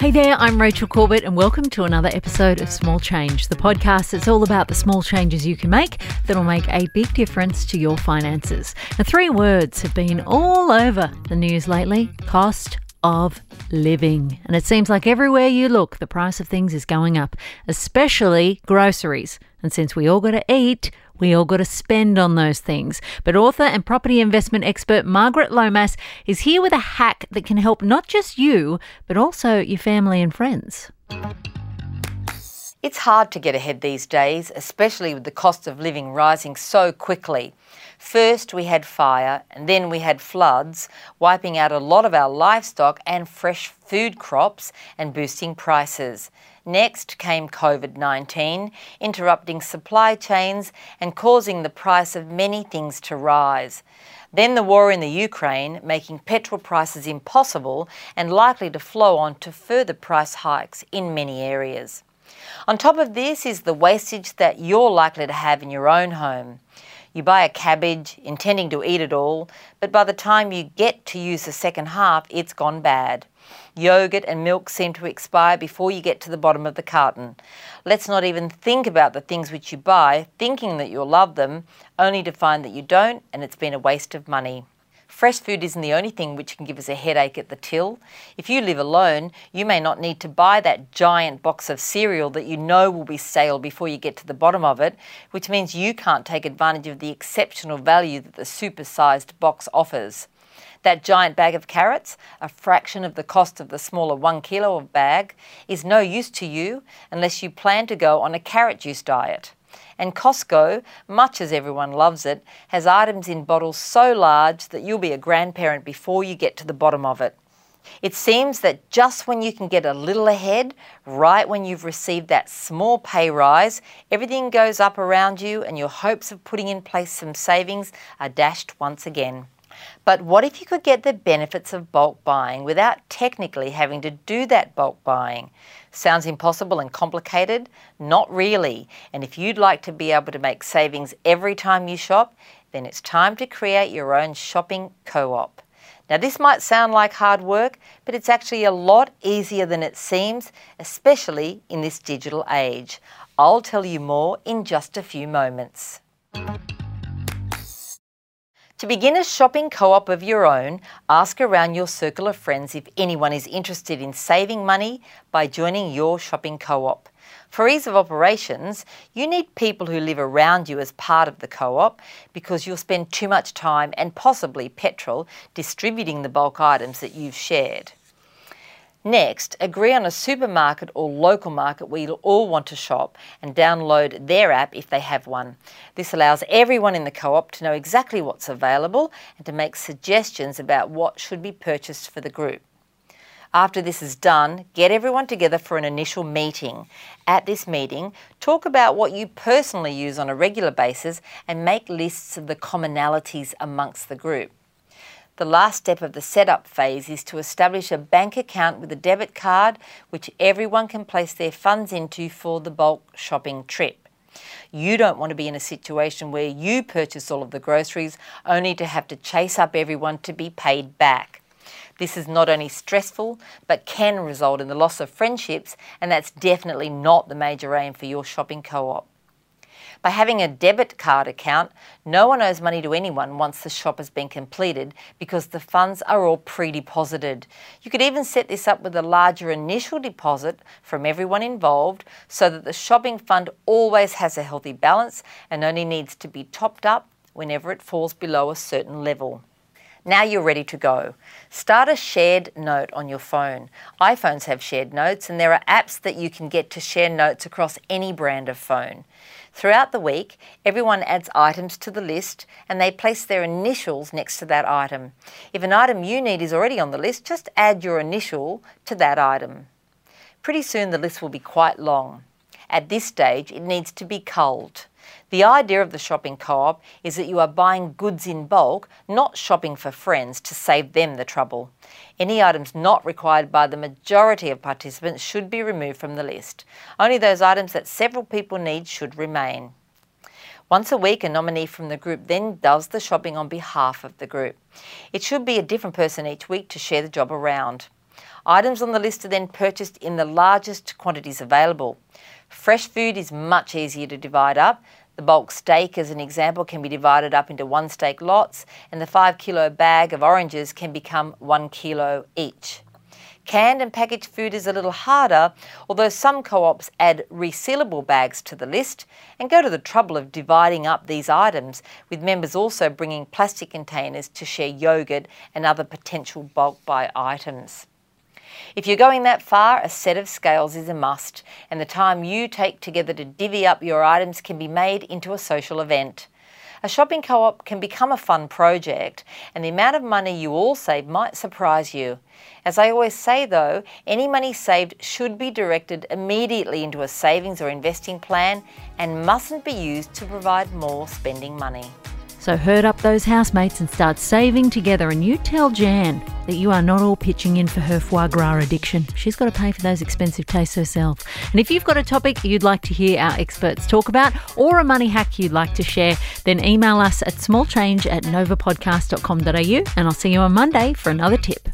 Hey there, I'm Rachel Corbett, and welcome to another episode of Small Change, the podcast that's all about the small changes you can make that'll make a big difference to your finances. Now, three words have been all over the news lately cost of living. And it seems like everywhere you look, the price of things is going up, especially groceries. And since we all got to eat, we all got to spend on those things. But author and property investment expert Margaret Lomas is here with a hack that can help not just you, but also your family and friends. It's hard to get ahead these days, especially with the cost of living rising so quickly. First, we had fire, and then we had floods, wiping out a lot of our livestock and fresh food crops and boosting prices. Next came COVID 19, interrupting supply chains and causing the price of many things to rise. Then the war in the Ukraine, making petrol prices impossible and likely to flow on to further price hikes in many areas. On top of this is the wastage that you're likely to have in your own home. You buy a cabbage intending to eat it all, but by the time you get to use the second half, it's gone bad. Yogurt and milk seem to expire before you get to the bottom of the carton. Let's not even think about the things which you buy, thinking that you'll love them, only to find that you don't and it's been a waste of money. Fresh food isn't the only thing which can give us a headache at the till. If you live alone, you may not need to buy that giant box of cereal that you know will be stale before you get to the bottom of it, which means you can't take advantage of the exceptional value that the supersized box offers. That giant bag of carrots, a fraction of the cost of the smaller one kilo of bag, is no use to you unless you plan to go on a carrot juice diet. And Costco, much as everyone loves it, has items in bottles so large that you'll be a grandparent before you get to the bottom of it. It seems that just when you can get a little ahead, right when you've received that small pay rise, everything goes up around you and your hopes of putting in place some savings are dashed once again. But what if you could get the benefits of bulk buying without technically having to do that bulk buying? Sounds impossible and complicated? Not really. And if you'd like to be able to make savings every time you shop, then it's time to create your own shopping co op. Now, this might sound like hard work, but it's actually a lot easier than it seems, especially in this digital age. I'll tell you more in just a few moments. To begin a shopping co op of your own, ask around your circle of friends if anyone is interested in saving money by joining your shopping co op. For ease of operations, you need people who live around you as part of the co op because you'll spend too much time and possibly petrol distributing the bulk items that you've shared. Next, agree on a supermarket or local market where you'll all want to shop and download their app if they have one. This allows everyone in the co op to know exactly what's available and to make suggestions about what should be purchased for the group. After this is done, get everyone together for an initial meeting. At this meeting, talk about what you personally use on a regular basis and make lists of the commonalities amongst the group. The last step of the setup phase is to establish a bank account with a debit card which everyone can place their funds into for the bulk shopping trip. You don't want to be in a situation where you purchase all of the groceries only to have to chase up everyone to be paid back. This is not only stressful, but can result in the loss of friendships, and that's definitely not the major aim for your shopping co op. By having a debit card account, no one owes money to anyone once the shop has been completed because the funds are all pre deposited. You could even set this up with a larger initial deposit from everyone involved so that the shopping fund always has a healthy balance and only needs to be topped up whenever it falls below a certain level. Now you're ready to go. Start a shared note on your phone. iPhones have shared notes, and there are apps that you can get to share notes across any brand of phone. Throughout the week, everyone adds items to the list and they place their initials next to that item. If an item you need is already on the list, just add your initial to that item. Pretty soon the list will be quite long. At this stage, it needs to be culled. The idea of the shopping co op is that you are buying goods in bulk, not shopping for friends to save them the trouble. Any items not required by the majority of participants should be removed from the list. Only those items that several people need should remain. Once a week, a nominee from the group then does the shopping on behalf of the group. It should be a different person each week to share the job around. Items on the list are then purchased in the largest quantities available. Fresh food is much easier to divide up. The bulk steak, as an example, can be divided up into one steak lots, and the five kilo bag of oranges can become one kilo each. Canned and packaged food is a little harder, although some co ops add resealable bags to the list and go to the trouble of dividing up these items, with members also bringing plastic containers to share yogurt and other potential bulk buy items. If you're going that far, a set of scales is a must, and the time you take together to divvy up your items can be made into a social event. A shopping co op can become a fun project, and the amount of money you all save might surprise you. As I always say though, any money saved should be directed immediately into a savings or investing plan and mustn't be used to provide more spending money. So herd up those housemates and start saving together. And you tell Jan that you are not all pitching in for her foie gras addiction. She's got to pay for those expensive tastes herself. And if you've got a topic you'd like to hear our experts talk about or a money hack you'd like to share, then email us at smallchange at novapodcast.com.au and I'll see you on Monday for another tip.